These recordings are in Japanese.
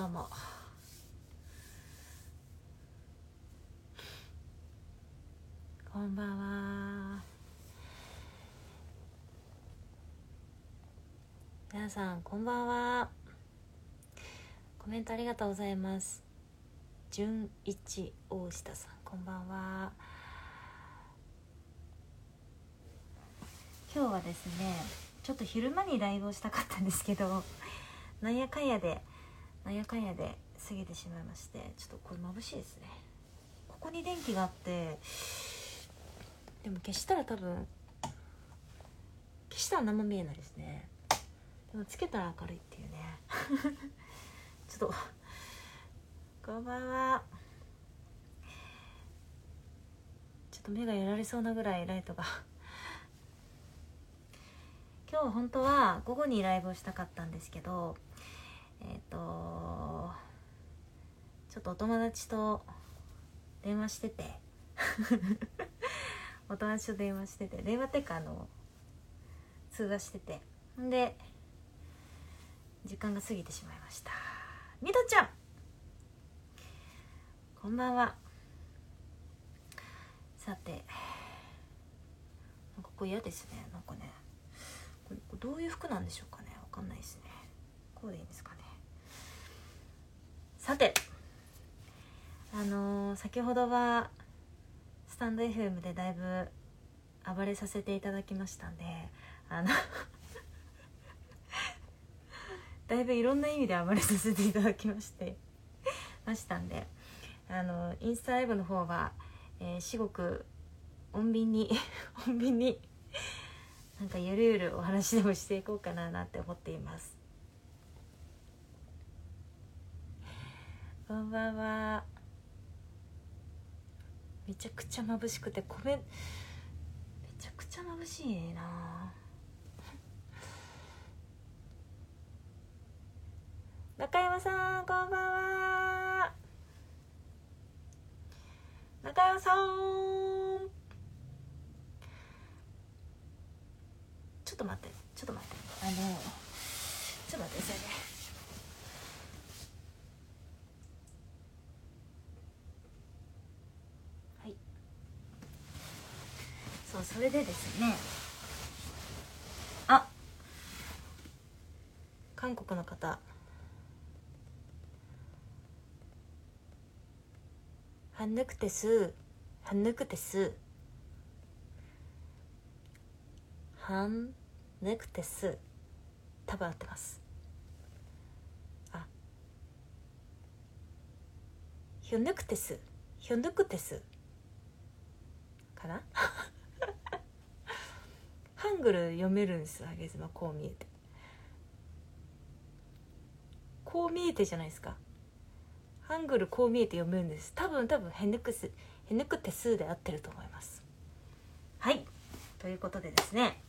もこんばんは。皆さんこんばんは。コメントありがとうございます。純一大下さんこんばんは。今日はですねちょっと昼間にライブをしたかったんですけどなんやかんやでなんやかんやで過ぎてしまいましてちょっとこれ眩しいですね。ここに電気があってでも消したら多分消したら何も見えないですね。でもつけたら明るいっていうね。ちょっとこんばんは。ちょっと目がやられそうなぐらいライトが。今日本当は午後にライブをしたかったんですけどえっ、ー、とちょっとお友達と電話してて。お友達と電話してて。電話っていうかあの通話してて。んで時間が過ぎてしまいました。みどちゃん。こんばんは。さてここ嫌ですね。なんかね。これどういう服なんでしょうかね。わかんないですね。こうでいいんですかね。さてあのー、先ほどはスタンド FM でだいぶ暴れさせていただきましたんであの だいぶいろんな意味で暴れさせていただきましてましたんであのインスタライブの方は、えー、至極穏便に 穏便になんかゆるゆるお話でもしていこうかななんて思っています。こんばんは。めちゃくちゃ眩しくて米めちゃくちゃ眩しいな。中山さんこんばんは。中山さん。ちょっと待ってちょっと待って。あのちょっと待ってくださいねはいそうそれでですね。あ。韓国の方。はんぬくてす。はんぬくてす。はんぬくてす。多分合ってます。あ。ひょぬくてす。ひょぬくてす。かな？ングル読めるんですあげずまこう見えて。こう見えてじゃないですか。ハングルこう見えて読めるんです。多分多分ヘヌクスヘヌク手数で合ってると思います。はい。ということでですね。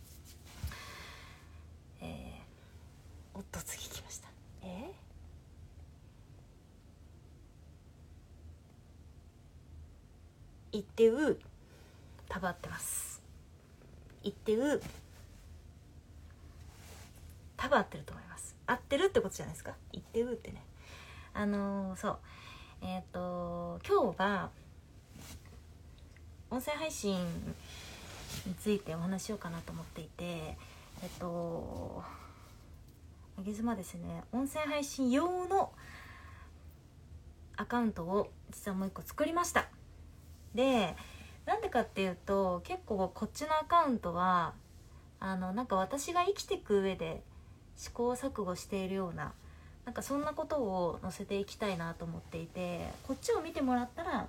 えー、おっと次来ました。えー、いってう多分合ってます。いってう多分合ってると思います。合ってるってことじゃないですか？いってうってね。あのー、そう。えっ、ー、と今日は音声配信についてお話しようかなと思っていてえっ、ー、とあげずまですね。音声配信用のアカウントを実はもう一個作りました。でなんでかっていうと結構こっちのアカウントはあのなんか私が生きていく上で試行錯誤しているようななんかそんなことを載せていきたいなと思っていてこっちを見てもらったら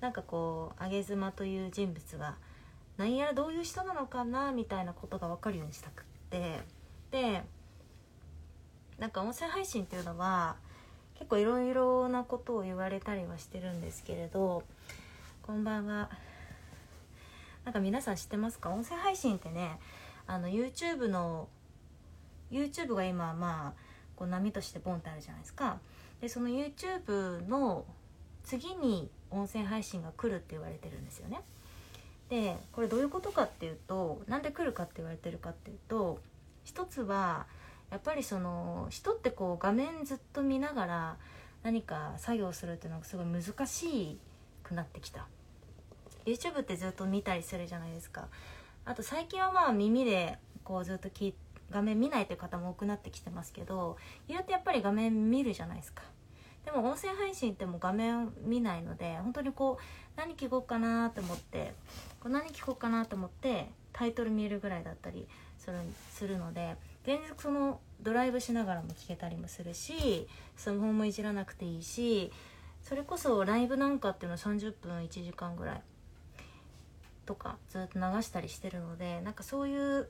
なんかこう上妻という人物が何やらどういう人なのかなみたいなことが分かるようにしたくって。でなんか音声配信っていうのは結構いろいろなことを言われたりはしてるんですけれどこんばんは。なんか皆さん知ってますか？音声配信ってねあの YouTube の YouTube が今まあこう波としてボンってあるじゃないですか。でその YouTube の次に音声配信が来るって言われてるんですよね。でこれどういうことかっていうとなんで来るかって言われてるかっていうと一つはやっぱりその人ってこう画面ずっと見ながら何か作業するっていうのがすごい難しくなってきた。YouTube ってずっと見たりするじゃないですか。あと最近はまあ耳でこうずっと聞画面見ないという方も多くなってきてますけど言うてやっぱり画面見るじゃないですか。でも音声配信っても画面見ないので本当にこう何聞こうかなと思ってこう何聞こうかなと思ってタイトル見えるぐらいだったりするするので現実そのドライブしながらも聞けたりもするしスマホもいじらなくていいしそれこそライブなんかっていうのは30分1時間ぐらいとかずっと流したりしてるのでなんかそういう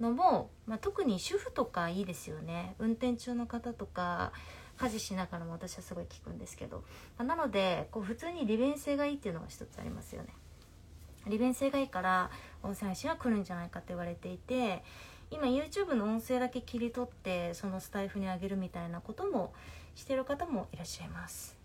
のも、まあ、特に主婦とかいいですよね。運転中の方とか家事しながらも私はすごい聞くんですけど、なのでこう普通に利便性がいいっていうのが一つありますよね。利便性がいいから音声配信は来るんじゃないかって言われていて今 YouTube の音声だけ切り取ってそのスタイフにあげるみたいなこともしてる方もいらっしゃいます。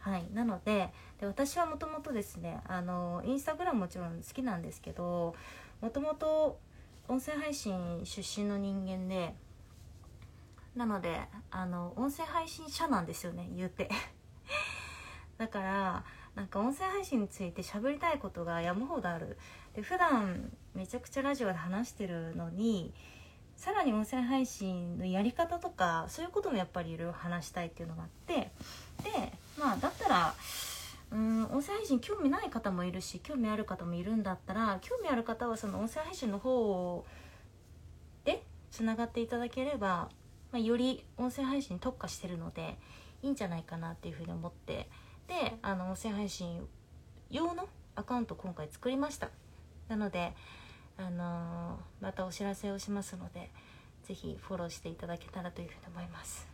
はい。なのでで私はもともとですねあのインスタグラムもちろん好きなんですけどもともと音声配信出身の人間でなのであの音声配信者なんですよね言うて。だからなんか音声配信について喋りたいことが山ほどある。で普段めちゃくちゃラジオで話してるのにさらに音声配信のやり方とかそういうこともやっぱりいろいろ話したいっていうのがあって。でまあだったらうん音声配信興味ない方もいるし興味ある方もいるんだったら興味ある方はその音声配信の方でつながっていただければ、まあ、より音声配信に特化してるのでいいんじゃないかなっていうふうに思ってであの音声配信用のアカウント今回作りました。なのであのー、またお知らせをしますので是非フォローしていただけたらというふうに思います。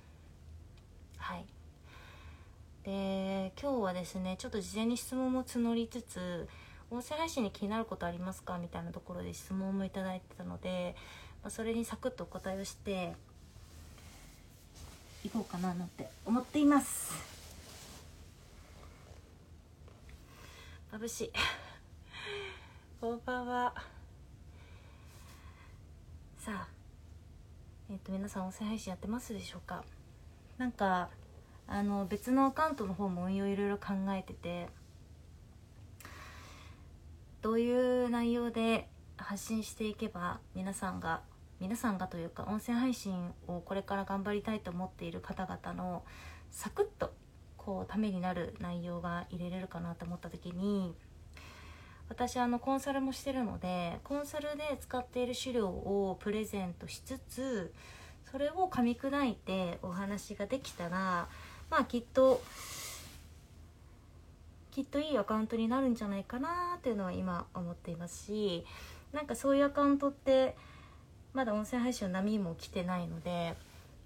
はい。で今日はですねちょっと事前に質問も募りつつ音声配信に気になることありますかみたいなところで質問もいただいてたので、まあ、それにサクッとお答えをしていこうかななんて思っています。眩しい。こんばんは。さあえっ、ー、と皆さん音声配信やってますでしょうか？なんかあの別のアカウントの方も運用いろいろ考えててどういう内容で発信していけば皆さんが皆さんがというか音声配信をこれから頑張りたいと思っている方々のサクッとこうためになる内容が入れれるかなと思った時に私あのコンサルもしてるのでコンサルで使っている資料をプレゼントしつつそれを噛み砕いてお話ができたらまあきっときっといいアカウントになるんじゃないかなっていうのは今思っていますしなんかそういうアカウントってまだ音声配信の波も来てないので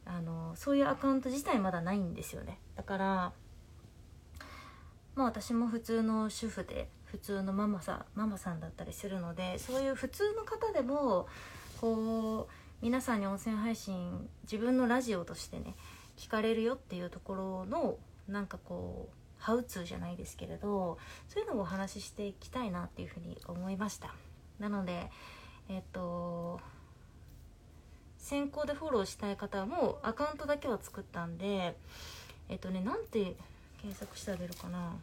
あのそういうアカウント自体まだないんですよね。だからまあ私も普通の主婦で普通のママさんママさんだったりするのでそういう普通の方でもこう皆さんに音声配信自分のラジオとしてね聞かれるよっていうところのなんかこうハウツーじゃないですけれどそういうのをお話ししていきたいなっていうふうに思いました。なのでえっ、と先行でフォローしたい方もアカウントだけは作ったんでえっ、とねなんて検索してあげるかな。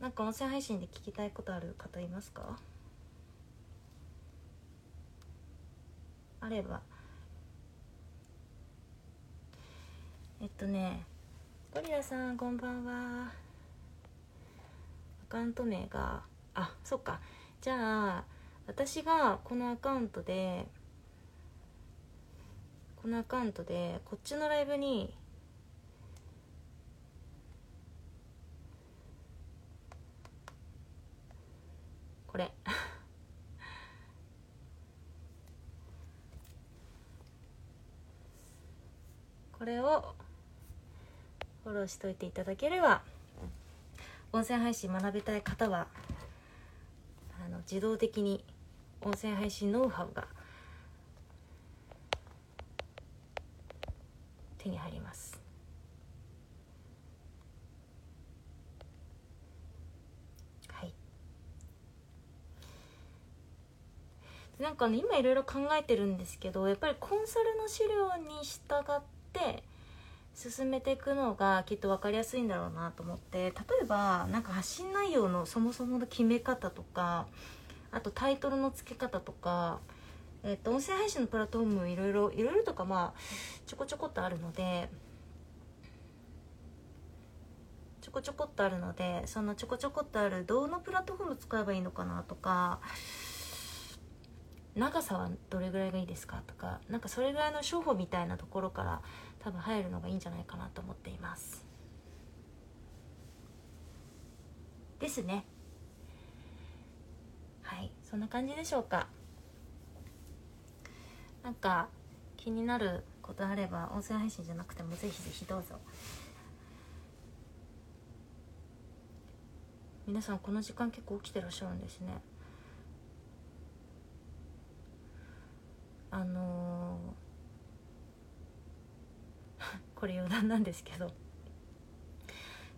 なんか音声配信で聞きたいことある方いますか？あれば。えっとねゴリラさんこんばんは。アカウント名があそっか。じゃあ私がこのアカウントでこのアカウントでこっちのライブにこれ。これをフォローしといていただければ音声配信学びたい方はあの自動的に音声配信ノウハウが手に入ります。はい。なんかね今いろいろ考えてるんですけどやっぱりコンサルの資料に従って進めていくのがきっと分かりやすいんだろうなと思って例えばなんか発信内容のそもそもの決め方とかあとタイトルの付け方とか、えっと音声配信のプラットフォームいろいろいろいろとかまあちょこちょこっとあるのでちょこちょこっとあるのでそのちょこちょこっとあるどのプラットフォーム使えばいいのかなとか長さはどれぐらいがいいですかとかなんかそれぐらいの処方みたいなところから多分入るのがいいんじゃないかなと思っています。ですね。はい。そんな感じでしょうか。なんか気になることあれば音声配信じゃなくてもぜひぜひどうぞ。皆さんこの時間結構起きてらっしゃるんですね。あのーこれ余談なんですけど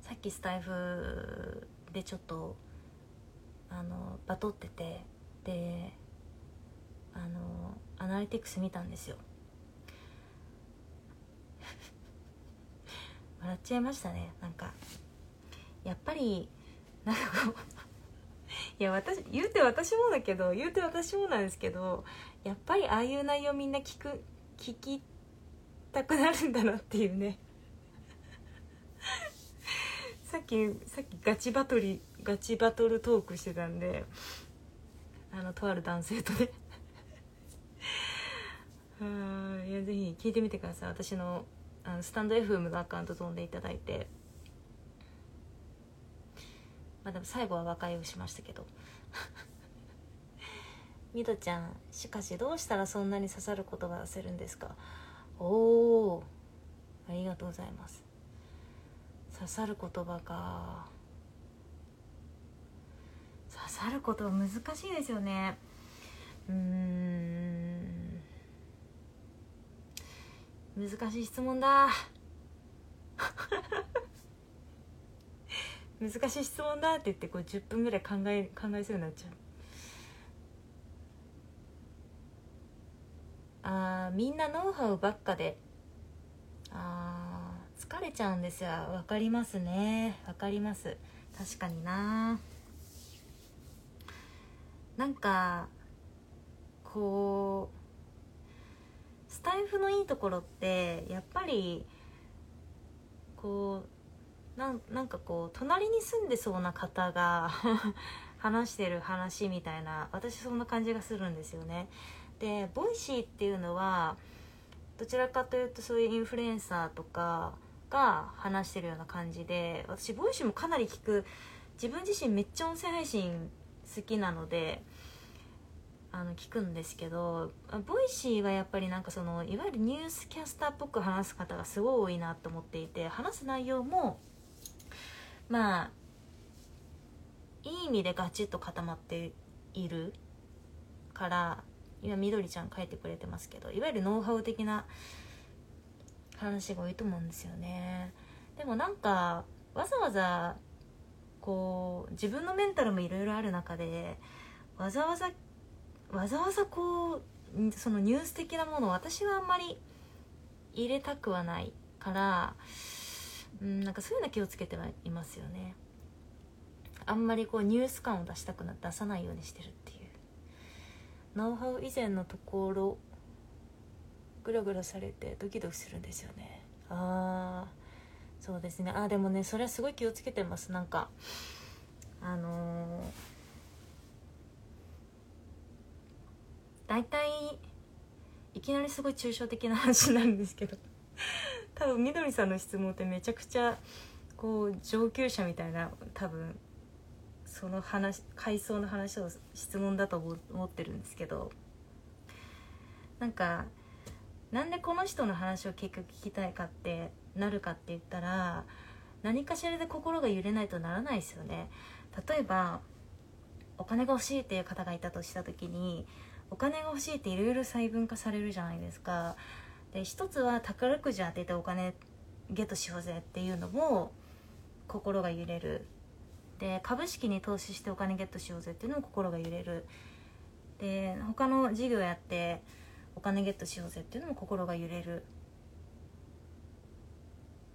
さっきスタイフでちょっとあのバトっててであのアナリティクス見たんですよ。笑っちゃいましたね。なんかやっぱりなんかこういや私言うて私もだけど言うて私もなんですけどやっぱりああいう内容みんな聞く聞きたくなるんだなっていうね。さっきさっきガチバトルガチバトルトークしてたんであのとある男性とね。あ いやぜひ聞いてみてください。私のあのスタンド FM のアカウント飛んでいただいて。まあでも最後は和解をしましたけど。みどちゃんしかしどうしたらそんなに刺さる言葉を出せるんですか？おおありがとうございます。刺さる言葉か。刺さる言葉難しいですよね。うーん。難しい質問だ。難しい質問だって言ってこう10分ぐらい考え考えそうになっちゃう。あみんなノウハウばっかで。あ疲れちゃうんですよ。わかりますね。わかります。確かにな。なんかこうスタエフのいいところってやっぱりこうななんかこう隣に住んでそうな方が 話してる話みたいな私そんな感じがするんですよね。で Voicy っていうのはどちらかというとそういうインフルエンサーとかが話してるような感じで私 Voicy もかなり聞く。自分自身めっちゃ音声配信好きなのであの聞くんですけど Voicy はやっぱりなんかそのいわゆるニュースキャスターっぽく話す方がすごい多いなと思っていて話す内容もまあいい意味でガチッと固まっているから今みどりちゃん書いてくれてますけどいわゆるノウハウ的な話が多いと思うんですよね。でもなんかわざわざこう自分のメンタルもいろいろある中でわざわざわざわざこうそのニュース的なものを私はあんまり入れたくはないからうんなんかそういうの気をつけてはいますよね。あんまりこうニュース感を出したくな出さないようにしてるノウハウ以前のところグラグラされてドキドキするんですよね。ああそうですね。あでもねそれはすごい気をつけてます。なんかあのー大体いきなりすごい抽象的な話なんですけど多分みどりさんの質問ってめちゃくちゃこう上級者みたいな多分その話階層の話を質問だと思ってるんですけどなんかなんでこの人の話を結局聞きたいかってなるかって言ったら何かしらで心が揺れないとならないですよね。例えばお金が欲しいっていう方がいたとした時にお金が欲しいっていろいろ細分化されるじゃないですか。で一つは宝くじ当ててお金ゲットしようぜっていうのも心が揺れる。で株式に投資してお金ゲットしようぜっていうのも心が揺れる。で他の事業やってお金ゲットしようぜっていうのも心が揺れる。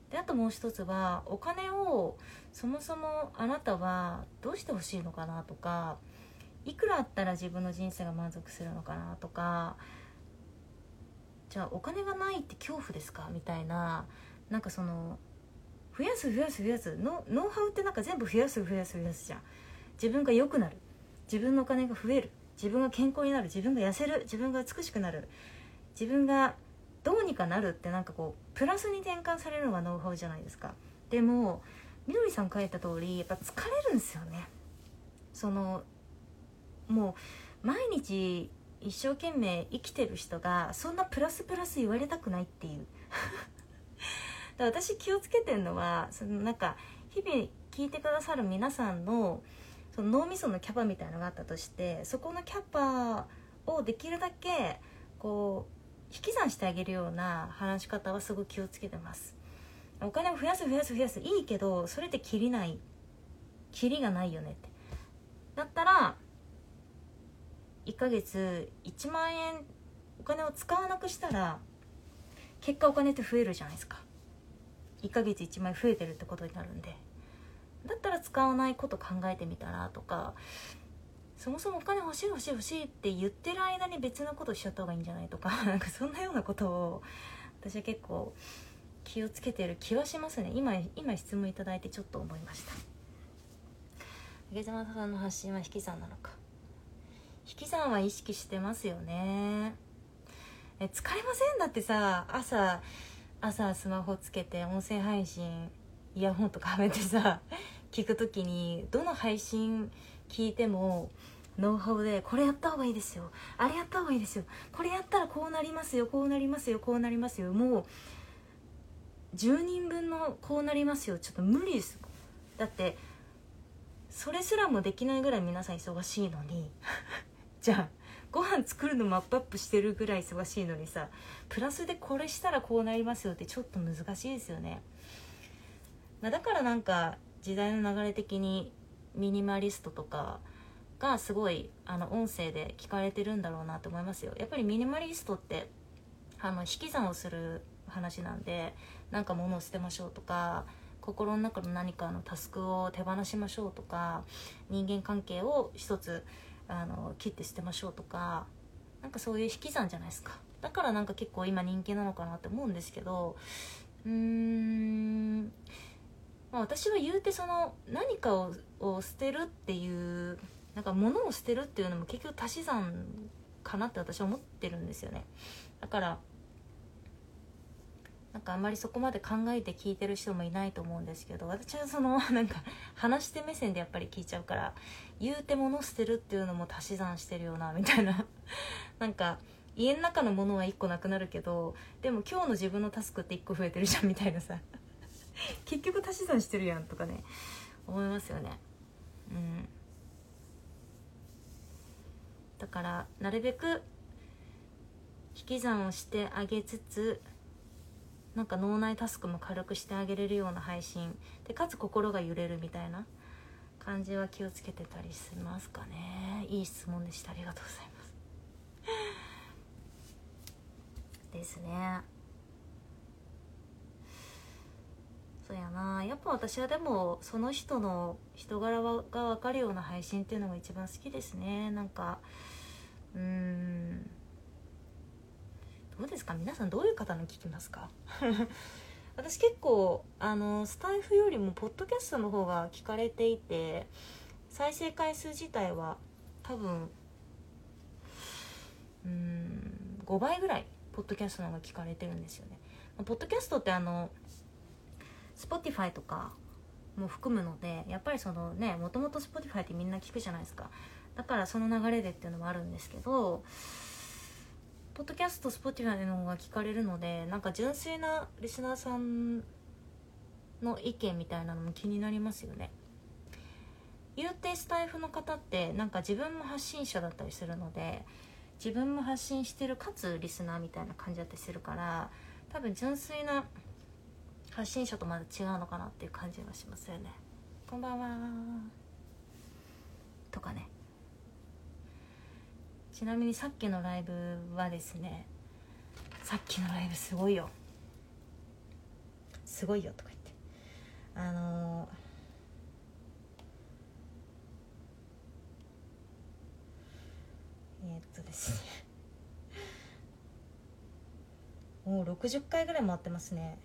であともう一つはお金をそもそもあなたはどうしてほしいのかなとかいくらあったら自分の人生が満足するのかなとかじゃあお金がないって恐怖ですかみたいななんかその増やす増やす増やすノノウハウってなんか全部増やす増やす増やすじゃん。自分が良くなる。自分のお金が増える。自分が健康になる。自分が痩せる。自分が美しくなる。自分がどうにかなるってなんかこうプラスに転換されるのがノウハウじゃないですか。でもみどりさん書いた通りやっぱ疲れるんですよね。そのもう毎日一生懸命生きてる人がそんなプラスプラス言われたくないっていう。だ私気をつけてるのはそのなんか日々聞いてくださる皆さんのその脳みそのキャパみたいなのがあったとしてそこのキャパをできるだけこう引き算してあげるような話し方はすごい気をつけてます。お金を増やす増やす増やすいいけどそれって切りない。切りがないよねって。だったら1ヶ月1万円お金を使わなくしたら結果お金って増えるじゃないですか。1ヶ月1万円増えてるってことになるんでだったら使わないこと考えてみたらとかそもそもお金欲しい欲しい欲しいって言ってる間に別のことしちゃった方がいいんじゃないとか なんかそんなようなことを私は結構気をつけてる気はしますね。今今質問いただいてちょっと思いました。竹島さんの発信は引き算なのか？引き算は意識してますよね。え疲れません？だってさ朝朝スマホつけて音声配信イヤホンとかはめてさ 聞く時にどの配信聞いてもノウハウでこれやった方がいいですよあれやった方がいいですよこれやったらこうなりますよこうなりますよこうなりますよもう10人分のこうなりますよちょっと無理です。だってそれすらもできないぐらい皆さん忙しいのに じゃあご飯作るのもアップアップしてるぐらい忙しいのにさプラスでこれしたらこうなりますよってちょっと難しいですよね、まあ、だからなんか時代の流れ的にミニマリストとかがすごいあの音声で聞かれてるんだろうなと思いますよ。やっぱりミニマリストってあの引き算をする話なんでなんか物を捨てましょうとか心の中の何かのタスクを手放しましょうとか人間関係を一つあの切って捨てましょうとかなんかそういう引き算じゃないですか。だからなんか結構今人気なのかなって思うんですけどうーんまあ、私は言うてその何かをを捨てるっていうなんか物を捨てるっていうのも結局足し算かなって私は思ってるんですよね。だからなんかあんまりそこまで考えて聞いてる人もいないと思うんですけど私はその なんか話して目線でやっぱり聞いちゃうから言うて物捨てるっていうのも足し算してるよなみたいな。なんか家の中のものは1個なくなるけどでも今日の自分のタスクって1個増えてるじゃんみたいなさ。結局足し算してるやんとかね思いますよね。うん。だからなるべく引き算をしてあげつつなんか脳内タスクも軽くしてあげれるような配信。でかつ心が揺れるみたいな。感じは気をつけてたりしますかね。いい質問でした。ありがとうございます。ですね。そうやな。やっぱ私はでもその人の人柄が分かるような配信っていうのが一番好きですね。なんかうん。どうですか？皆さんどういう方の聞きますか？私結構あのスタイフよりもポッドキャストの方が聞かれていて再生回数自体は多分うん5倍ぐらいポッドキャストの方が聞かれてるんですよね。ポッドキャストってあの Spotify とかも含むのでやっぱりそのねもともと Spotify ってみんな聞くじゃないですか。だからその流れでっていうのもあるんですけどポッドキャスト Spotify の方が聞かれるのでなんか純粋なリスナーさんの意見みたいなのも気になりますよね。言うてスタイフの方ってなんか自分も発信者だったりするので自分も発信してるかつリスナーみたいな感じだったりするから多分純粋な発信者とまだ違うのかなっていう感じがしますよね。こんばんはとかね。ちなみにさっきのライブはですねさっきのライブすごいよ。すごいよとか言って。あのー、えー、っとですね。もう60回ぐらい回ってますね。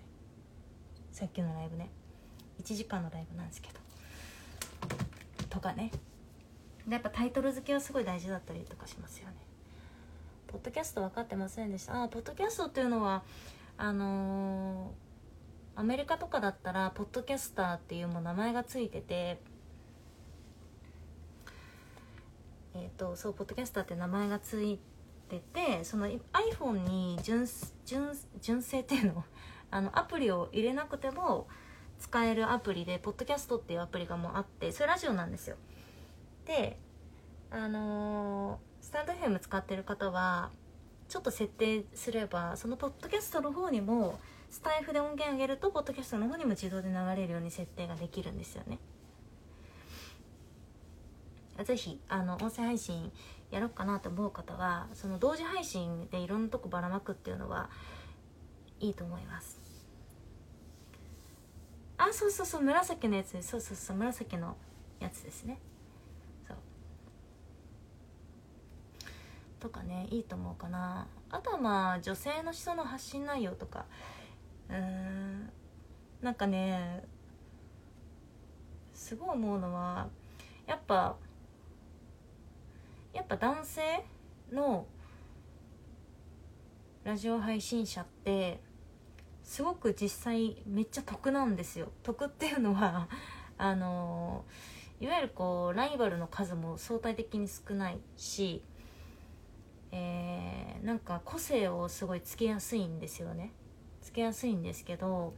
さっきのライブね。1時間のライブなんですけど。とかね。でやっぱタイトル付けはすごい大事だったりとかしますよね。ポッドキャスト分かってませんでした。あポッドキャストっていうのはあのー、アメリカとかだったらポッドキャスターっていうも名前がついててえっ、ー、とそうポッドキャスターって名前がついててその iPhone に純純純正っていうの あのアプリを入れなくても使えるアプリでポッドキャストっていうアプリがもうあってそれラジオなんですよ。であのー、スタンド FM 使ってる方はちょっと設定すればそのポッドキャストの方にもスタイフで音源上げるとポッドキャストの方にも自動で流れるように設定ができるんですよね。ぜひあの音声配信やろうかなと思う方はその同時配信でいろんなとこばらまくっていうのはいいと思います。あそうそうそう紫のやつそうそうそう紫のやつですね。とかねいいと思うかな。あとはまあ女性の人の発信内容とか。うーん。なんかねすごい思うのはやっぱやっぱ男性のラジオ配信者ってすごく実際めっちゃ得なんですよ。得っていうのは あのいわゆるこうライバルの数も相対的に少ないしえー、なんか個性をすごいつけやすいんですよね。つけやすいんですけど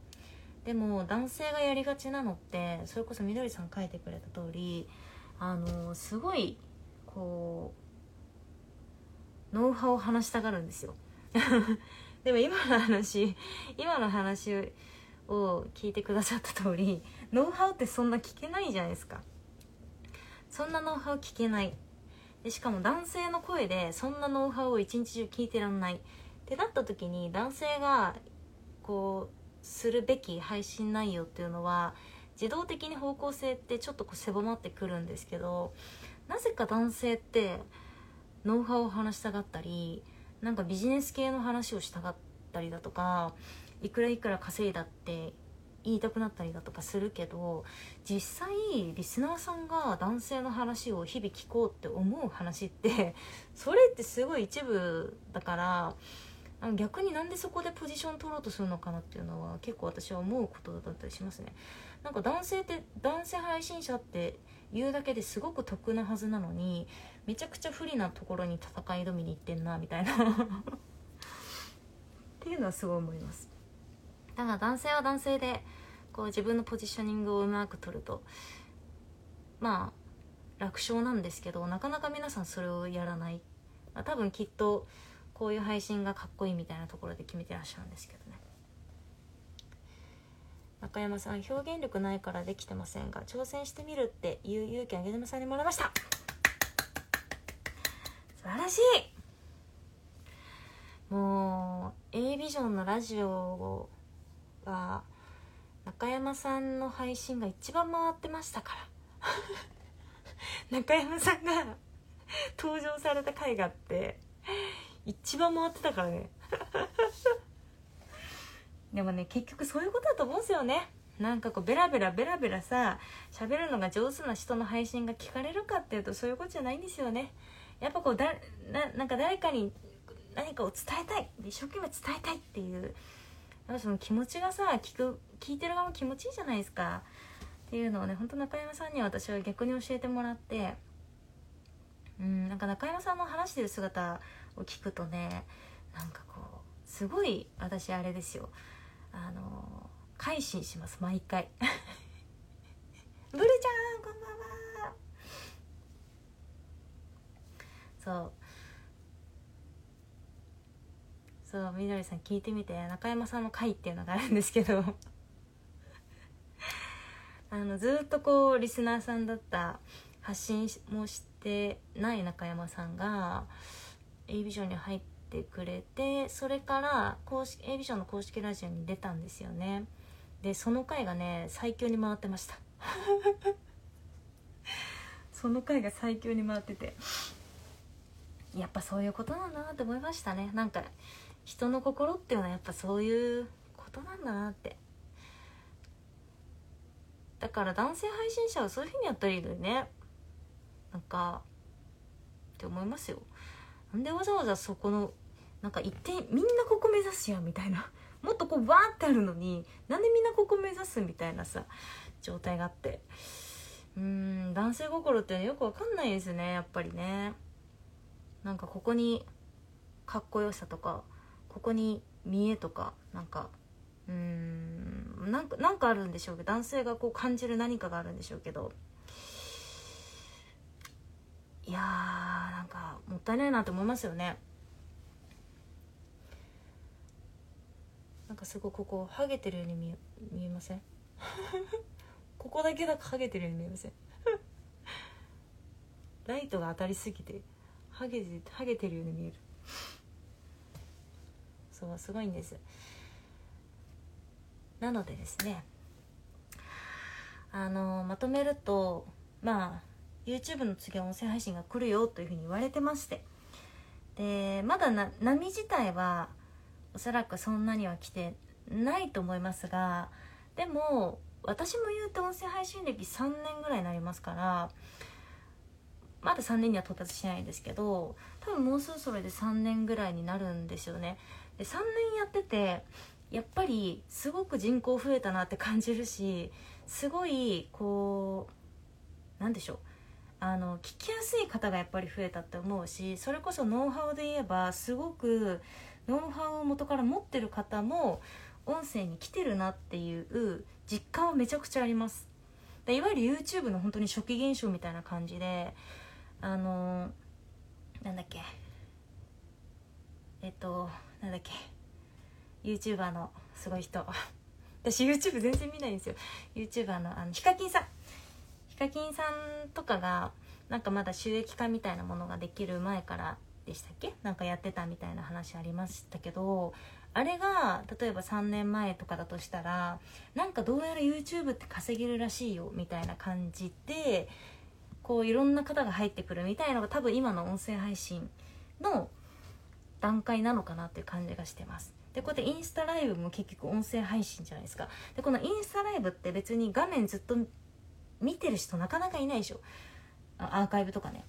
でも男性がやりがちなのってそれこそみどりさん書いてくれた通りあのすごいこうノウハウを話したがるんですよ。でも今の話今の話を聞いてくださった通りノウハウってそんな聞けないじゃないですか。そんなノウハウ聞けない。でしかも男性の声でそんなノウハウを一日中聞いてらんない。ってなった時に男性がこうするべき配信内容っていうのは自動的に方向性ってちょっとこう狭まってくるんですけどなぜか男性ってノウハウを話したがったりなんかビジネス系の話をしたがったりだとかいくらいくら稼いだって言いたくなったりだとかするけど実際リスナーさんが男性の話を日々聞こうって思う話って それってすごい一部だから逆になんでそこでポジション取ろうとするのかなっていうのは結構私は思うことだったりしますね。なんか男性って男性配信者って言うだけですごく得なはずなのにめちゃくちゃ不利なところに戦い挑みに行ってんなみたいな。っていうのはすごい思います。だ男性は男性でこう自分のポジショニングをうまく取るとまあ楽勝なんですけどなかなか皆さんそれをやらない、多分きっとこういう配信がかっこいいみたいなところで決めてらっしゃるんですけどね。中山さん表現力ないからできてませんが挑戦してみるっていう勇気あげずまさんにもらいました。素晴らしい。もう A ビジョンのラジオをが中山さんの配信が一番回ってましたから。中山さんが登場された回があって一番回ってたからね。でもね結局そういうことだと思うんですよね。なんかこうベラベラベラベラさ喋るのが上手な人の配信が聞かれるかっていうとそういうことじゃないんですよね。やっぱこうだななんか誰かに何かを伝えたい一生懸命伝えたいっていうやっぱその気持ちがさ聞く聞いてる側も気持ちいいじゃないですか。っていうのをねほんと中山さんには私は逆に教えてもらって。うんなんか中山さんの話してる姿を聞くとねなんかこうすごい私あれですよ。あの改心します毎回。ブルちゃんこんばんは。そう。そうみどりさん聞いてみて中山さんの回っていうのがあるんですけど。あのずっとこうリスナーさんだった発信もしてない中山さんが A ビジョンに入ってくれてそれから公式 A ビジョンの公式ラジオに出たんですよね。でその回がね最強に回ってました。その回が最強に回ってて。やっぱそういうことなんだなって思いましたね。なんか人の心っていうのはやっぱそういうことなんだなって。だから男性配信者はそういうふうにやったらいいのにね。なんかって思いますよ。なんでわざわざそこのなんか一点みんなここ目指すやんみたいな。もっとこうバーってあるのになんでみんなここ目指すみたいなさ状態があって。うーん男性心ってよくわかんないですねやっぱりね。なんかここにかっこよさとかここに見栄とかなんかうーんなんかなんかあるんでしょうけど男性がこう感じる何かがあるんでしょうけど。いやーなんかもったいないなと思いますよね。なんかすごいここハゲてるように見え見えません？ここだけだかハゲてるように見えません？ライトが当たりすぎて。ハゲてハゲてるように見える。そうすごいんです。なのでですねあのまとめるとまあ YouTube の次は音声配信が来るよというふうに言われてまして。でまだな波自体はおそらくそんなには来てないと思いますがでも私も言うと音声配信歴3年ぐらいになりますからまだ3年には到達しないんですけど多分もうそろそろで3年ぐらいになるんですよね。で3年やっててやっぱりすごく人口増えたなって感じるしすごいこうなんでしょう。あの聞きやすい方がやっぱり増えたって思うしそれこそノウハウで言えばすごくノウハウを元から持ってる方も音声に来てるなっていう実感はめちゃくちゃあります。でいわゆる YouTube の本当に初期現象みたいな感じであのなんだっけ。えっとなんだっけ。YouTuber のすごい人。私 YouTube 全然見ないんですよ。YouTuber のあのヒカキンさん。ヒカキンさんとかがなんかまだ収益化みたいなものができる前からでしたっけ？なんかやってたみたいな話ありましたけどあれが例えば3年前とかだとしたらなんかどうやら YouTube って稼げるらしいよみたいな感じでこういろんな方が入ってくるみたいなのが多分今の音声配信の段階なのかなっていう感じがしてます。でこうやってインスタライブも結局音声配信じゃないですか。でこのインスタライブって別に画面ずっと見てる人なかなかいないでしょ。アーカイブとかね。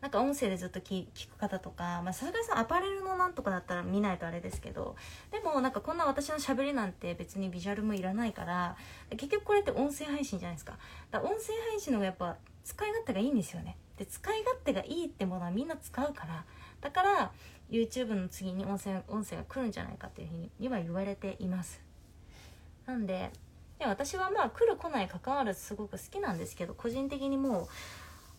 なんか音声でずっと聞く方とかさすがにアパレルのなんとかだったら見ないとあれですけどでもなんかこんな私のしゃべりなんて別にビジュアルもいらないから結局これって音声配信じゃないですか。だか音声配信の方がやっぱ使い勝手がいいんですよね。で使い勝手がいいってものはみんな使うから。だから YouTube の次に音声音声が来るんじゃないかっていうふうには言われています。なんでで私はまあ来る来ない関わらずすごく好きなんですけど個人的にもう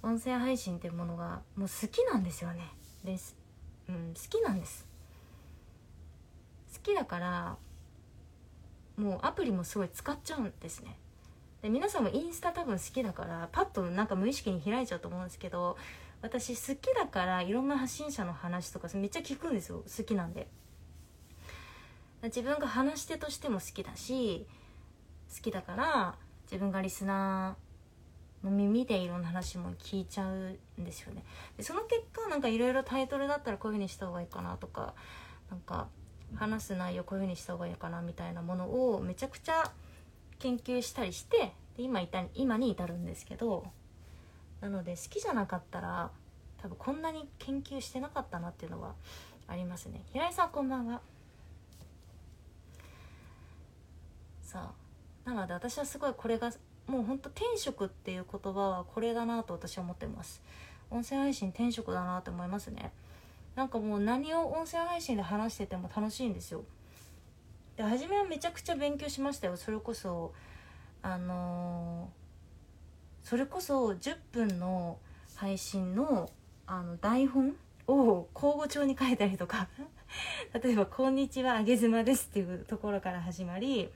音声配信っていうものがもう好きなんですよね。です、うん、好きなんです。好きだからもうアプリもすごい使っちゃうんですね。で皆さんもインスタ多分好きだからパッとなんか無意識に開いちゃうと思うんですけど私好きだからいろんな発信者の話とかめっちゃ聞くんですよ。好きなんで。自分が話し手としても好きだし好きだから自分がリスナーの耳でいろんな話も聞いちゃうんですよね。でその結果なんかいろいろタイトルだったらこういうふうにした方がいいかなとかなんか話す内容こういうふうにした方がいいかなみたいなものをめちゃくちゃ研究したりしてで今いた今に至るんですけどなので好きじゃなかったら多分こんなに研究してなかったなっていうのはありますね。平井さんこんばんは。さあなので私はすごいこれがもうほんと天職っていう言葉はこれだなと私は思ってます。音声配信天職だなと思いますね。なんかもう何を音声配信で話してても楽しいんですよ。で初めはめちゃくちゃ勉強しましたよ。それこそあのー、それこそ10分の配信のあの台本を交互帳に書いたりとか。例えば「こんにちはあげ妻です」っていうところから始まり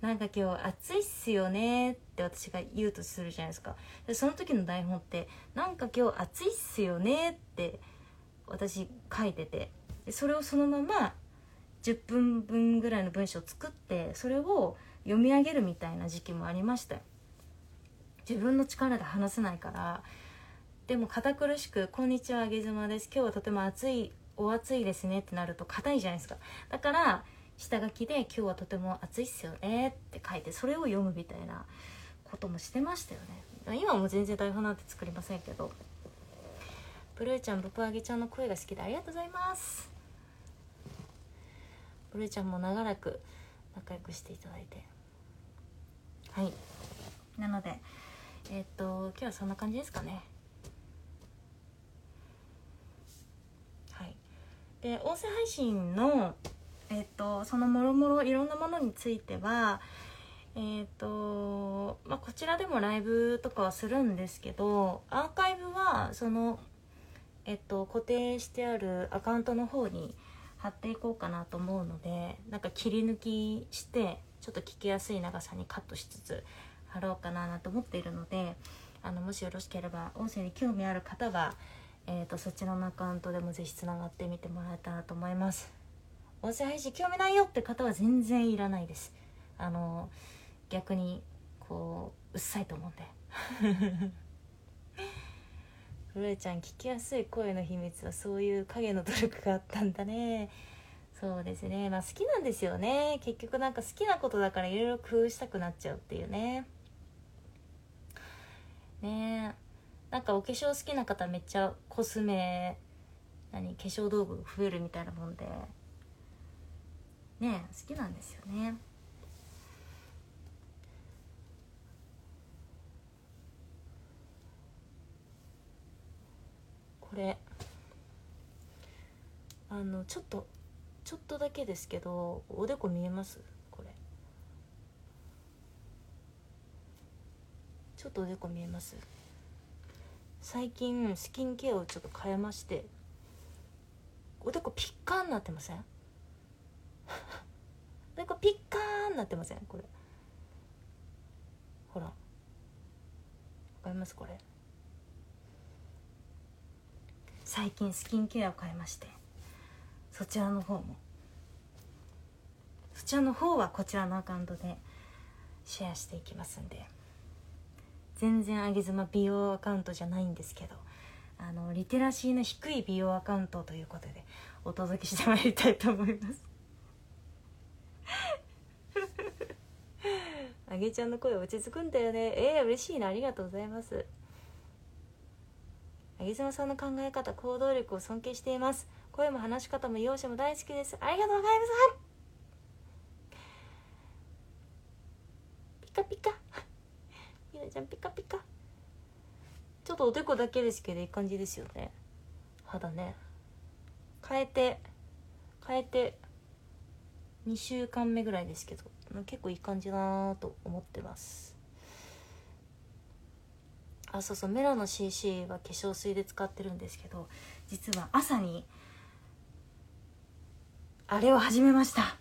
なんか今日暑いっすよねって私が言うとするじゃないですか。でその時の台本ってなんか今日暑いっすよねって私書いててでそれをそのまま10分分ぐらいの文章を作ってそれを読み上げるみたいな時期もありましたよ。自分の力で話せないから。でも堅苦しく「こんにちはあげ妻です。今日はとても暑いお暑いですね」ってなると硬いじゃないですか。だから下書きで「今日はとても暑いっすよね」って書いてそれを読むみたいなこともしてましたよね。今も全然台本なんて作りませんけど。ブルーちゃんブプアゲちゃんの声が好きでありがとうございます。ブルーちゃんも長らく仲良くしていただいて。はい。なのでえっ、と今日はそんな感じですかね。はい。で音声配信のえっ、とそのもろもろいろんなものについてはえっ、とまあこちらでもライブとかはするんですけどアーカイブはそのえっと固定してあるアカウントの方に貼っていこうかなと思うのでなんか切り抜きしてちょっと聞きやすい長さにカットしつつ貼ろうかなと思っているのであのもしよろしければ音声に興味ある方は、えーと、そちらのアカウントでもぜひつながってみてもらえたらと思います。音声配信興味ないよって方は全然いらないです。あの逆にこううっさいと思うんでルレちゃん聞きやすい声の秘密はそういう影の努力があったんだね。そうですね。まあ好きなんですよね。結局なんか好きなことだからいろいろ工夫したくなっちゃうっていうね。ねなんかお化粧好きな方めっちゃコスメ何化粧道具増えるみたいなもんで。ね好きなんですよね。これあのちょっとちょっとだけですけどおでこ見えます？これ。ちょっとおでこ見えます？最近スキンケアをちょっと変えましておでこピッカーになってません？おでこピッカーになってません？これ。ほら。わかります？これ。最近スキンケアを変えまして。そちらの方も。そちらの方はこちらのアカウントでシェアしていきますんで。全然あげ妻美容アカウントじゃないんですけど。あのリテラシーの低い美容アカウントということでお届けしてまいりたいと思います。あげちゃんの声落ち着くんだよね。ええー、嬉しいな。ありがとうございます。あげ妻さんの考え方行動力を尊敬しています。声も話し方も容姿も大好きです。ありがとうございます。ピカピカ。ゆなちゃんピカピカ。ちょっとおでこだけですけどいい感じですよね。肌ね。変えて変えて。2週間目ぐらいですけど結構いい感じだなと思ってます。あそうそうメラの CC は化粧水で使ってるんですけど実は朝にあれを始めました。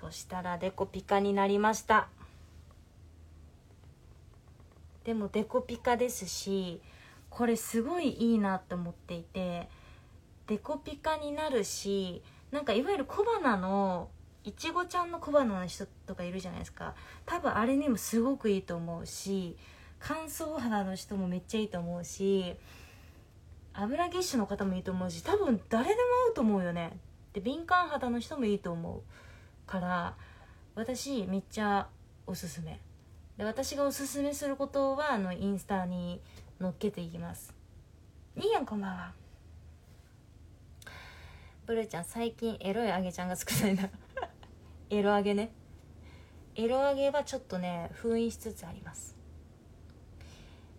そしたらデコピカになりました。でもデコピカですしこれすごいいいなって思っていてデコピカになるしなんかいわゆる小花のいちごちゃんの小花の人とかいるじゃないですか。多分あれにもすごくいいと思うし乾燥肌の人もめっちゃいいと思うし油ぎっしゅの方もいいと思うし多分誰でも合うと思うよね。で敏感肌の人もいいと思うから私めっちゃおすすめ。で私がおすすめすることはあのインスタに載っけていきます。いいやんこんばんは。ブルーちゃん最近エロいあげちゃんが少ないな。エロあげね。エロあげはちょっとね封印しつつあります。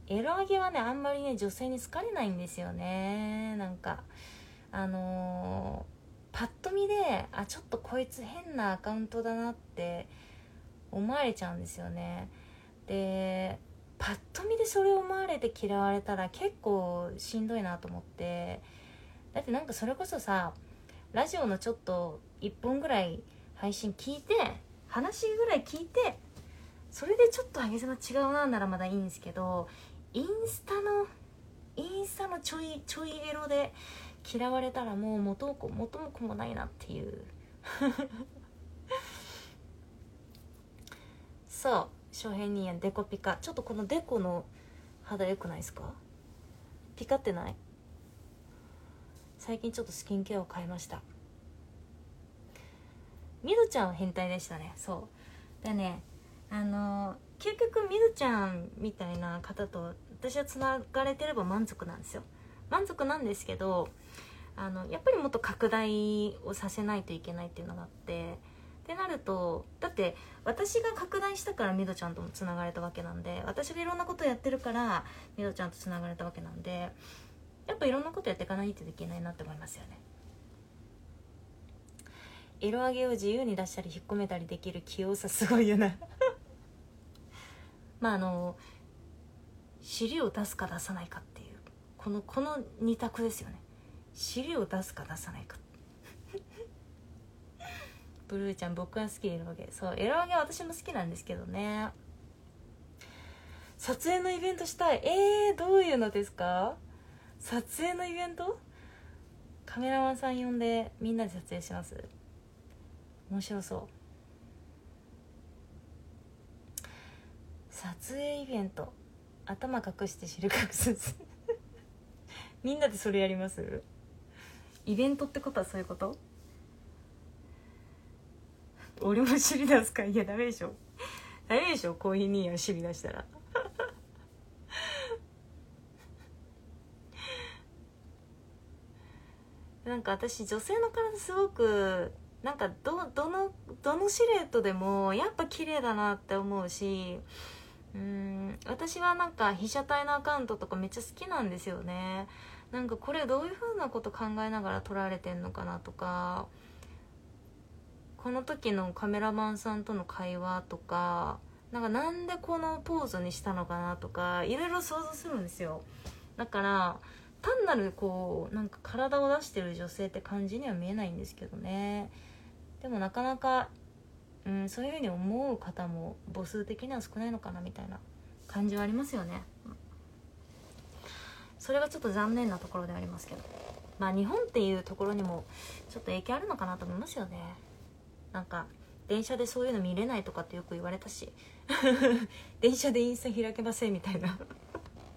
エロ上げはねあんまりね女性に好かれないんですよね。なんかあのー、パッと見であちょっとこいつ変なアカウントだなって思われちゃうんですよね。でパッと見でそれを思われて嫌われたら結構しんどいなと思って。だってなんかそれこそさラジオのちょっと1本ぐらい配信聞いて話ぐらい聞いてそれでちょっと上げ妻違うなならまだいいんですけどインスタのインスタのちょいちょいエロで嫌われたらもう元も子も子もないなっていう。そう翔平兄やんデコピカ。ちょっとこのデコの肌良くないですか？ピカってない？最近ちょっとスキンケアを変えました。みずちゃんは変態でしたね。そう。でね。あの究極みずちゃんみたいな方と私はつながれてれば満足なんですよ。満足なんですけどあのやっぱりもっと拡大をさせないといけないっていうのがあってってなるとだって私が拡大したからみどちゃんともつながれたわけなんで私がいろんなことやってるからみどちゃんとつながれたわけなんでやっぱいろんなことやっていかないといけないなって思いますよね。色上げを自由に出したり引っ込めたりできる器用さすごいよな。まああの尻を出すか出さないかっていう。このこの2択ですよね。尻を出すか出さないか。ブルーちゃん僕は好きエロゲそうエロゲは私も好きなんですけどね。撮影のイベントしたい。えー、どういうのですか？撮影のイベント？カメラマンさん呼んでみんなで撮影します。面白そう。撮影イベント。頭隠して汁隠す みんなでそれやります？イベントってことはそういうこと？俺も尻出すかいやダメでしょ。ダメでしょ。コーヒー兄やん尻出したら。なんか私女性の体すごくなんかどどのどのシルエットでもやっぱ綺麗だなって思うしうん私はなんか被写体のアカウントとかめっちゃ好きなんですよね。なんかこれどういうふうなこと考えながら撮られてんのかなとかこの時のカメラマンさんとの会話とかなんかなんでこのポーズにしたのかなとかいろいろ想像するんですよ。だから単なるこうなんか体を出してる女性って感じには見えないんですけどね。でもなかなか、うん、そういうふうに思う方も母数的には少ないのかなみたいな感じはありますよね。それがちょっと残念なところでありますけど。まあ日本っていうところにもちょっと影響あるのかなと思いますよね。なんか電車でそういうの見れないとかってよく言われたし。電車でインスタ開けませんみたいな。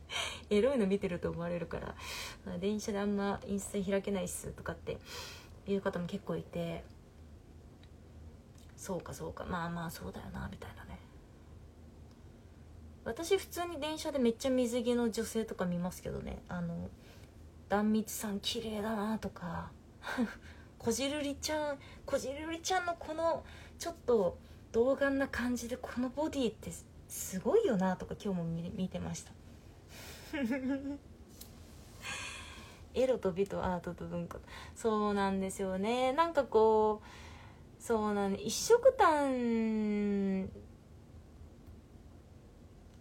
エロいの見てると思われるから。電車であんまインスタ開けないっすとかっていう方も結構いて。そうかそうか。まあまあそうだよなみたいなね。私普通に電車でめっちゃ水着の女性とか見ますけどね。あの壇蜜さん綺麗だなとか。こじるりちゃんこじるりちゃんのこのちょっと童顔な感じでこのボディってすごいよなとか今日も見てました。エロと美とアートと文化。そうなんですよね。なんかこうそうなん一色単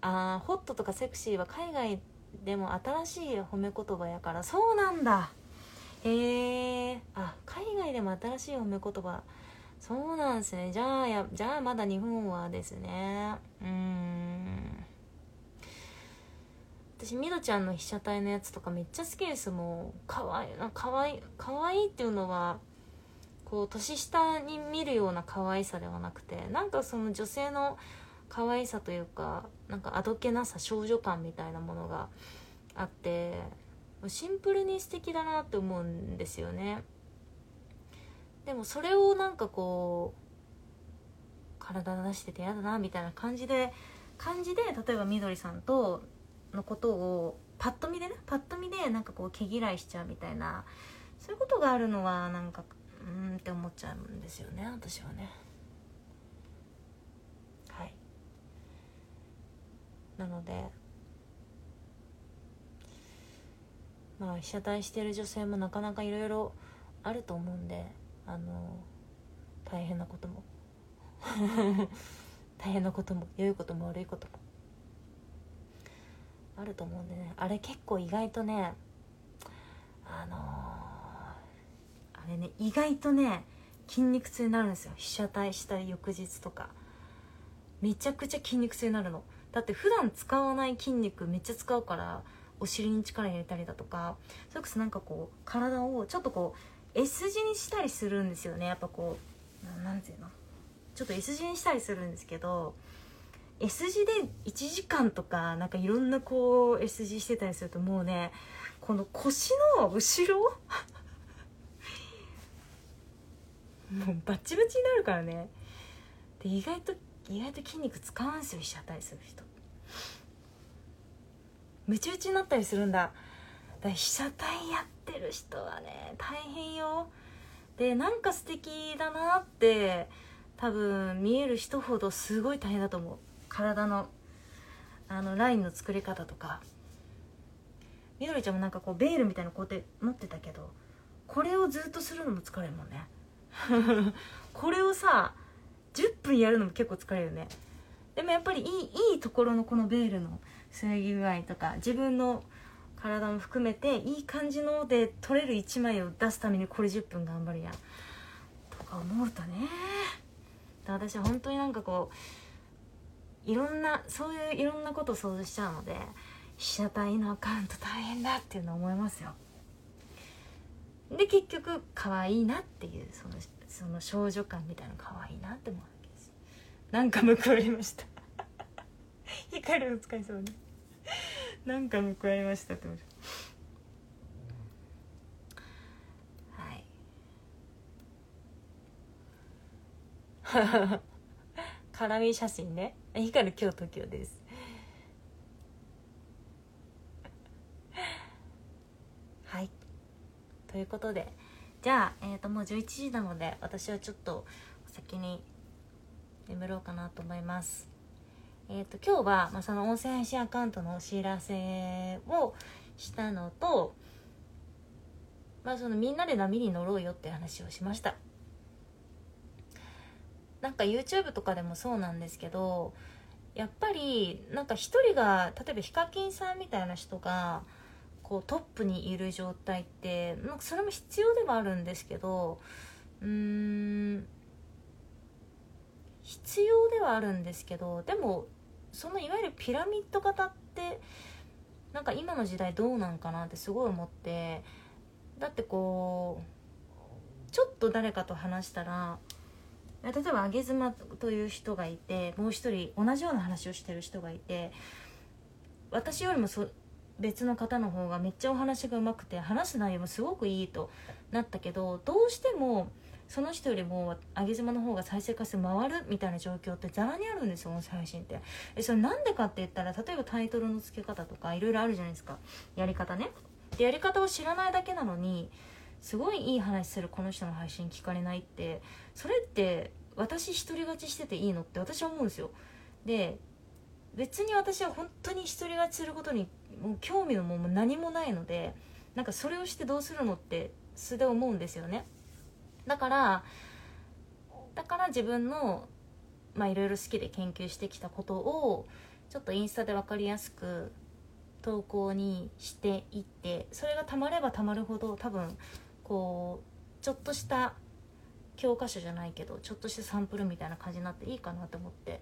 あホットとかセクシーは海外でも新しい褒め言葉やから。そうなんだ。へえあ海外でも新しい褒め言葉。そうなんですね。じゃあやじゃあまだ日本はですね。うん。私みどちゃんの被写体のやつとかめっちゃ好きですもう。かわいいかわいいかわいいっていうのはこう年下に見るような可愛さではなくてなんかその女性の可愛さというかなんかあどけなさ少女感みたいなものがあってシンプルに素敵だなって思うんですよね。でもそれをなんかこう体出してて嫌だなみたいな感じで感じで例えばみどりさんとのことをパッと見でねパッと見でなんかこう毛嫌いしちゃうみたいなそういうことがあるのはなんかうんって思っちゃうんですよね私はね。はい。なのでまあ被写体してる女性もなかなかいろいろあると思うんであの大変なことも。大変なことも良いことも悪いことも。あると思うんでね。あれ結構意外とねあのー、あれね意外とね筋肉痛になるんですよ。被写体した翌日とか。めちゃくちゃ筋肉痛になるの。だって普段使わない筋肉めっちゃ使うからお尻に力入れたりだとか。それこそなんかこう体をちょっとこう S 字にしたりするんですよね。やっぱこうなんていうの？ちょっと S 字にしたりするんですけど S 字で1時間とかなんかいろんなこう S 字してたりするともうねこの腰の後ろ？もうバッチバチになるからね。で意外と意外と筋肉使うんですよ被写体する人。ムチ打ちになったりするんだ。だから被写体やってる人はね大変よ。でなんか素敵だなって多分見える人ほどすごい大変だと思う。体のあのラインの作り方とか。みどりちゃんもなんかこうベールみたいなこうやって持ってたけどこれをずっとするのも疲れるもんね。これをさ10分やるのも結構疲れるよね。でもやっぱりいいいいところのこのベールのつぎ具合とか自分の体も含めていい感じので撮れる1枚を出すためにこれ10分頑張るやん。とか思うとね。私は本当になんかこういろんなそういういろんなことを想像しちゃうので被写体のアカウント大変だっていうの思いますよ。で結局可愛いなっていうそのその少女感みたいなの可愛いなって思うわけです。なんか報われました。光の使いそうになんか報われましたって思う。はい。絡み写真ね。光る今日東京です。はい。ということでじゃあ、えー、ともう11時なので私はちょっと先に眠ろうかなと思います。えっ、ー、と今日は、まあ、その音声配信アカウントのお知らせをしたのとまあそのみんなで波に乗ろうよって話をしました。なんか YouTube とかでもそうなんですけどやっぱりなんか一人が例えばヒカキンさんみたいな人がこうトップにいる状態ってなんかそれも必要ではあるんですけどうーん必要ではあるんですけどでもそのいわゆるピラミッド型ってなんか今の時代どうなんかなってすごい思ってだってこうちょっと誰かと話したら例えば上妻という人がいてもう一人同じような話をしてる人がいて私よりもそ別の方の方がめっちゃお話がうまくて話す内容もすごくいいとなったけどどうしてもその人よりも上げ妻の方が再生回数回るみたいな状況ってざらにあるんですよ音声配信って。えそれなんでかって言ったら例えばタイトルの付け方とかいろいろあるじゃないですか。やり方ね。でやり方を知らないだけなのにすごいいい話するこの人の配信聞かれないってそれって私一人勝ちしてていいのって私は思うんですよ。で別に私は本当に一人勝ちすることにもう興味のも何もないのでなんかそれをしてどうするのって素で思うんですよね。だからだから自分のまあいろいろ好きで研究してきたことをちょっとインスタで分かりやすく投稿にしていってそれがたまればたまるほど多分こうちょっとした教科書じゃないけどちょっとしたサンプルみたいな感じになっていいかなと思って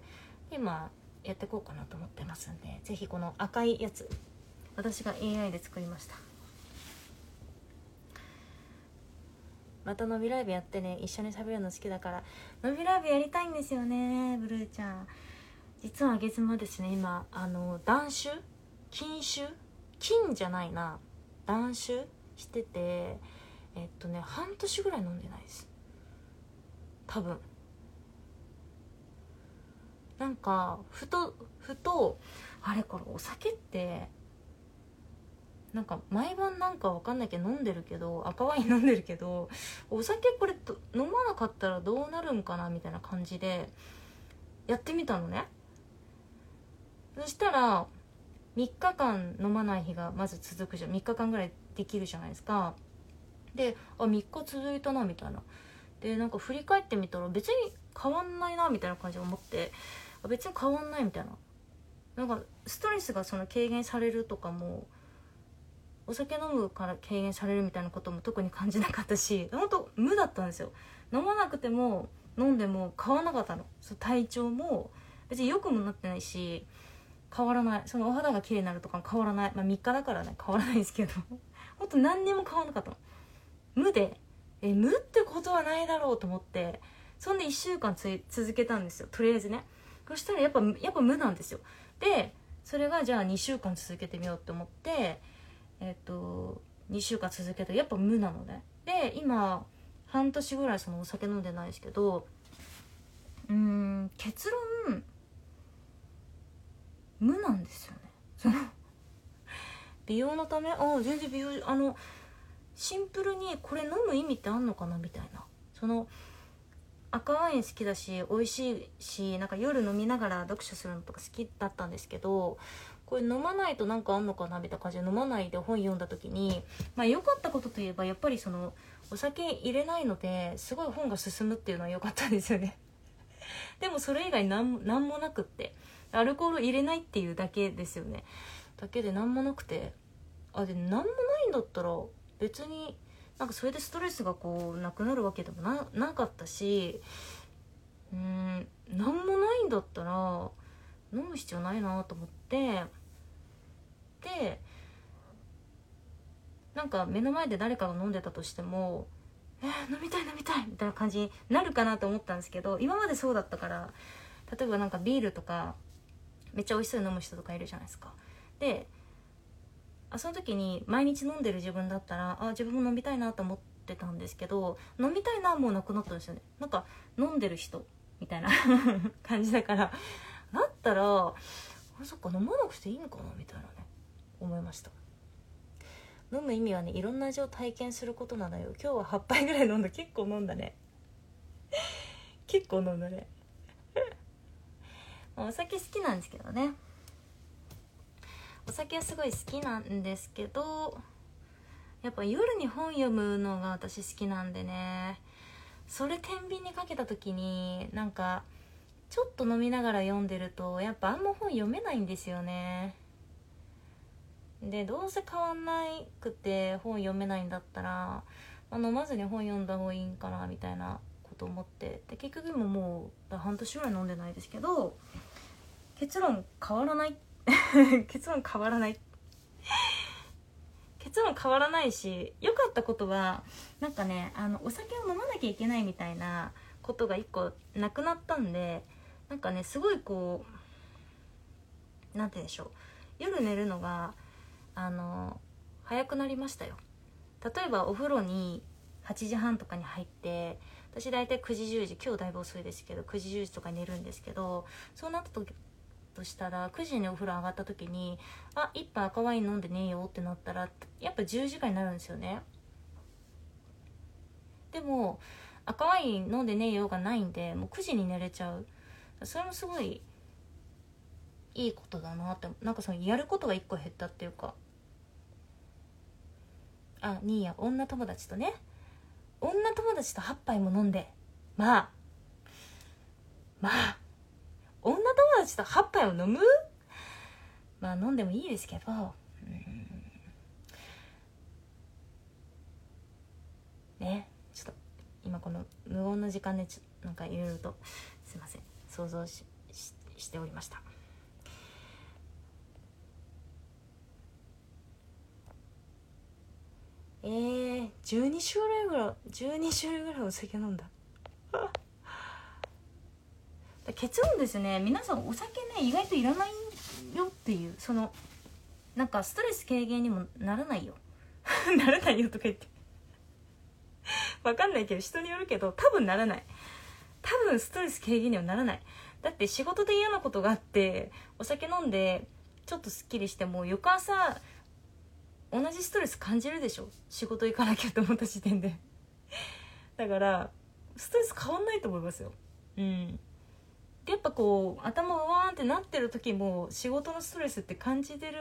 今やっていこうかなと思ってますんで是非この赤いやつ私が AI で作りました。また伸びライブやってね一緒に喋るの好きだから。伸びライブやりたいんですよねブルーちゃん。実はあげ妻ですね今あの断酒？禁酒？金じゃないな。断酒しててえっとね半年ぐらい飲んでないです。多分。なんかふとふとあれこれお酒ってなんか毎晩なんかわかんないけど飲んでるけど赤ワイン飲んでるけどお酒これ飲まなかったらどうなるんかなみたいな感じでやってみたのね。そしたら3日間飲まない日がまず続くじゃん。3日間ぐらいできるじゃないですか。であ3日続いたなみたいな。でなんか振り返ってみたら別に変わんないなみたいな感じで思って別に変わんないみたいな。なんかストレスがその軽減されるとかもお酒飲むから軽減されるみたいなことも特に感じなかったし本当無だったんですよ。飲まなくても飲んでも変わらなかったの。そう体調も別に良くもなってないし変わらない。そのお肌が綺麗になるとか変わらない。まあ3日だからね変わらないですけど。ほんと何にも変わらなかったの。無で。え無ってことはないだろうと思って。そんで1週間つ続けたんですよ。とりあえずね。そしたらやっぱやっぱ無なんですよ。でそれがじゃあ2週間続けてみようって思ってえっ、と2週間続けてやっぱ無なのね。で今半年ぐらいそのお酒飲んでないですけどうーん結論無なんですよね。その美容のためああ全然美容あのシンプルにこれ飲む意味ってあんのかなみたいな。その赤ワイン好きだし美味しいしなんか夜飲みながら読書するのとか好きだったんですけどこれ飲まないとなんかあんのかなみたいな感じで飲まないで本読んだ時にまあ良かったことといえばやっぱりそのお酒入れないのですごい本が進むっていうのは良かったんですよね。でもそれ以外何何もなくってアルコール入れないっていうだけですよね。だけで何もなくてあで何もないんだったら別になんかそれでストレスがこうなくなるわけでもななかったしうん何もないんだったら飲む必要ないなと思ってでなんか目の前で誰かが飲んでたとしても「えー、飲みたい飲みたい」みたいな感じになるかなと思ったんですけど今までそうだったから例えばなんかビールとかめっちゃ美味しそうに飲む人とかいるじゃないですか。であその時に毎日飲んでる自分だったらあ自分も飲みたいなと思ってたんですけど飲みたいなもうなくなったんですよね。なんか飲んでる人みたいな 感じだからだったらあそっか飲まなくていいのかなみたいなね思いました。飲む意味はねいろんな味を体験することなのよ。今日は8杯ぐらい飲んだ。結構飲んだね。結構飲んだね。お酒好きなんですけどね。お酒はすごい好きなんですけどやっぱ夜に本読むのが私好きなんでね。それ天秤にかけた時になんかちょっと飲みながら読んでるとやっぱあんま本読めないんですよね。でどうせ変わんないくて本読めないんだったら、あ、飲まずに本読んだ方がいいんかなみたいなこと思って。で結局ももう半年ぐらい飲んでないですけど結論変わらないって 結論変わらない。結論変わらないし良かったことはなんかねあのお酒を飲まなきゃいけないみたいなことが一個なくなったんでなんかねすごいこう何て言うんでしょう。夜寝るのがあの早くなりましたよ。例えばお風呂に8時半とかに入って私大体9時10時今日だいぶ遅いですけど9時10時とか寝るんですけどそうなった時としたら9時にお風呂上がった時にあ一杯赤ワイン飲んでねえよってなったらやっぱ10時間になるんですよね。でも赤ワイン飲んでねえよがないんでもう9時に寝れちゃう。それもすごいいいことだなってなんかそのやることが1個減ったっていうか。あニーヤ女友達とね。女友達と8杯も飲んで。まあ。まあ。女友達と8杯を飲む？まあ飲んでもいいですけど、うん。ね。ちょっと今この無言の時間でちょなんかいろいろとすいません。想像ししておりました。えー、12種類ぐらい12種類ぐらいお酒飲んだ。結論ですね。皆さんお酒ね意外といらないよっていうそのなんかストレス軽減にもならないよ。ならないよとか言って。わかんないけど人によるけど多分ならない。多分ストレス軽減にはならない。だって仕事で嫌なことがあってお酒飲んでちょっとすっきりしても翌朝同じストレス感じるでしょ。仕事行かなきゃと思った時点で。だからストレス変わんないと思いますよ。うん。やっぱこう頭がわーんってなってる時も仕事のストレスって感じてる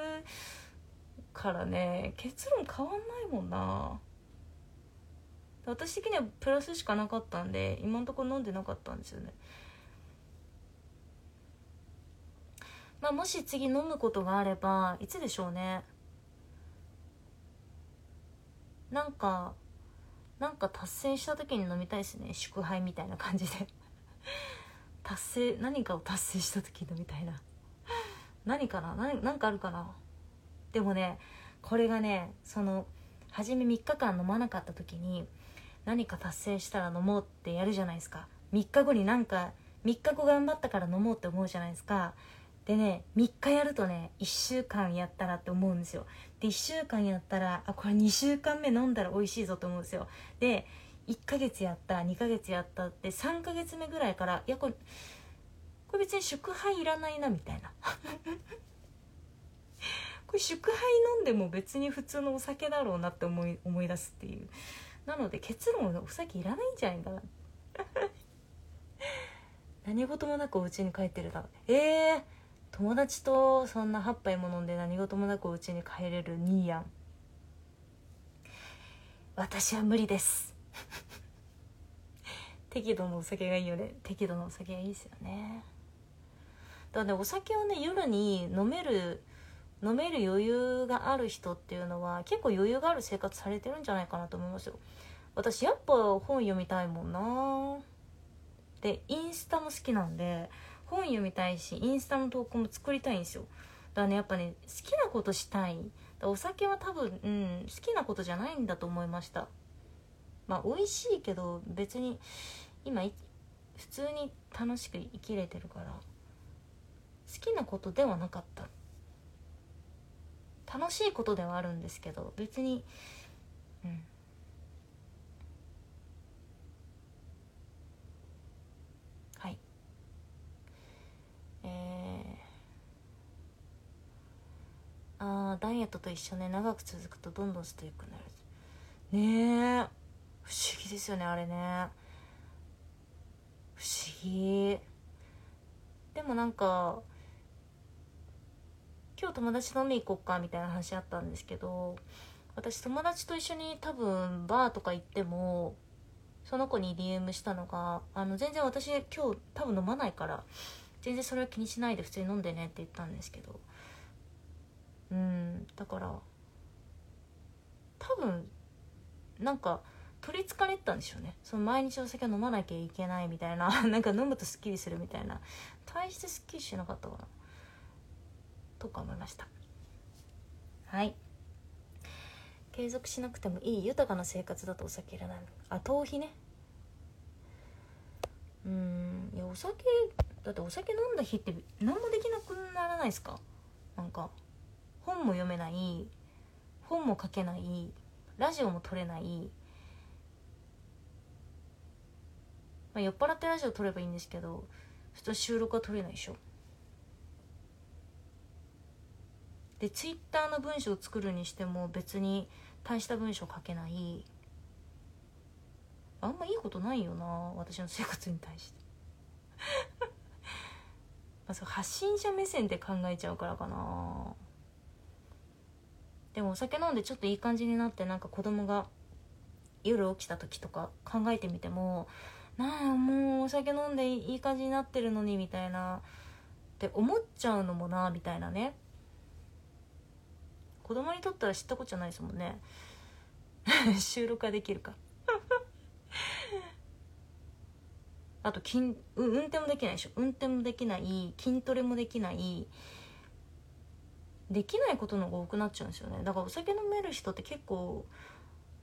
からね。結論変わんないもんな。私的にはプラスしかなかったんで今んところ飲んでなかったんですよね。まあもし次飲むことがあればいつでしょうね。なんかなんか達成した時に飲みたいですね。祝杯みたいな感じで。達成何かを達成した時飲みたいな。何かな？何何かあるかな？でもねこれがねその初め3日間飲まなかった時に何か達成したら飲もうってやるじゃないですか。3日後になんか3日後頑張ったから飲もうって思うじゃないですか。でね3日やるとね1週間やったらって思うんですよ。で1週間やったらあこれ2週間目飲んだら美味しいぞと思うんですよ。で1ヶ月やった2ヶ月やったって3ヶ月目ぐらいからいやこれこれ別に祝杯いらないなみたいな。これ祝杯飲んでも別に普通のお酒だろうなって思い思い出すっていう。なので結論お酒いらないんじゃないかな。何事もなくお家に帰ってるだええー、友達とそんな8杯も飲んで何事もなくお家に帰れるニーヤン私は無理です。適度のお酒がいいよね。適度のお酒がいいですよね。だからねお酒をね夜に飲める飲める余裕がある人っていうのは結構余裕がある生活されてるんじゃないかなと思いますよ。私やっぱ本読みたいもんな。でインスタも好きなんで本読みたいしインスタの投稿も作りたいんですよ。だからねやっぱね好きなことしたい。お酒は多分、うん、好きなことじゃないんだと思いました。まあ美味しいけど別に今普通に楽しく生きれてるから好きなことではなかった。楽しいことではあるんですけど別にうん。あダイエットと一緒ね。長く続くとどんどんストイックになる。ねえ。不思議ですよねあれね。不思議。でもなんか今日友達飲み行こっかみたいな話あったんですけど私友達と一緒に多分バーとか行ってもその子に DM したのがあの全然私今日多分飲まないから全然それは気にしないで普通に飲んでねって言ったんですけど。うんだから多分なんか取りつかれたんでしょうね。その毎日お酒飲まなきゃいけないみたいな。なんか飲むとすっきりするみたいな。大してすっきりしなかったかな。とか思いました。はい。継続しなくてもいい豊かな生活だとお酒いらないあ頭皮ね。うん。いやお酒だってお酒飲んだ日って何もできなくならないですか？なんか本も読めない。本も書けない。ラジオも撮れない、まあ、酔っ払ってラジオ撮ればいいんですけど普通収録は撮れないでしょ。でツイッターの文章を作るにしても別に大した文章書けない。あんまいいことないよな私の生活に対して。まあそう発信者目線で考えちゃうからかな。でもお酒飲んでちょっといい感じになってなんか子供が夜起きた時とか考えてみてもなあもうお酒飲んでいい感じになってるのにみたいなって思っちゃうのもなみたいなね。子供にとったら知ったことじゃないですもんね。収録はできるか。あと筋運転もできないでしょ。運転もできない筋トレもできない。できないことの方が多くなっちゃうんですよね。だからお酒飲める人って結構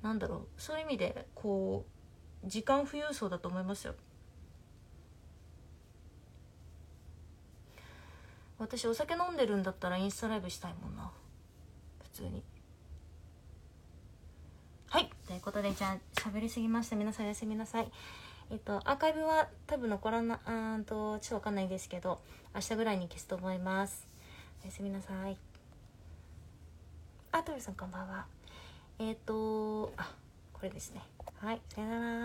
なんだろう。そういう意味でこう時間富裕層だと思いますよ。私お酒飲んでるんだったらインスタライブしたいもんな。普通に。はい。ということでじゃあ喋りすぎました。皆さんおやすみなさい。えっとアーカイブは多分残らなうんとちょっとわかんないですけど明日ぐらいに消すと思います。おやすみなさい。あ、トルさんこんばんは。えっ、と、あ、これですね。はい、さよなら。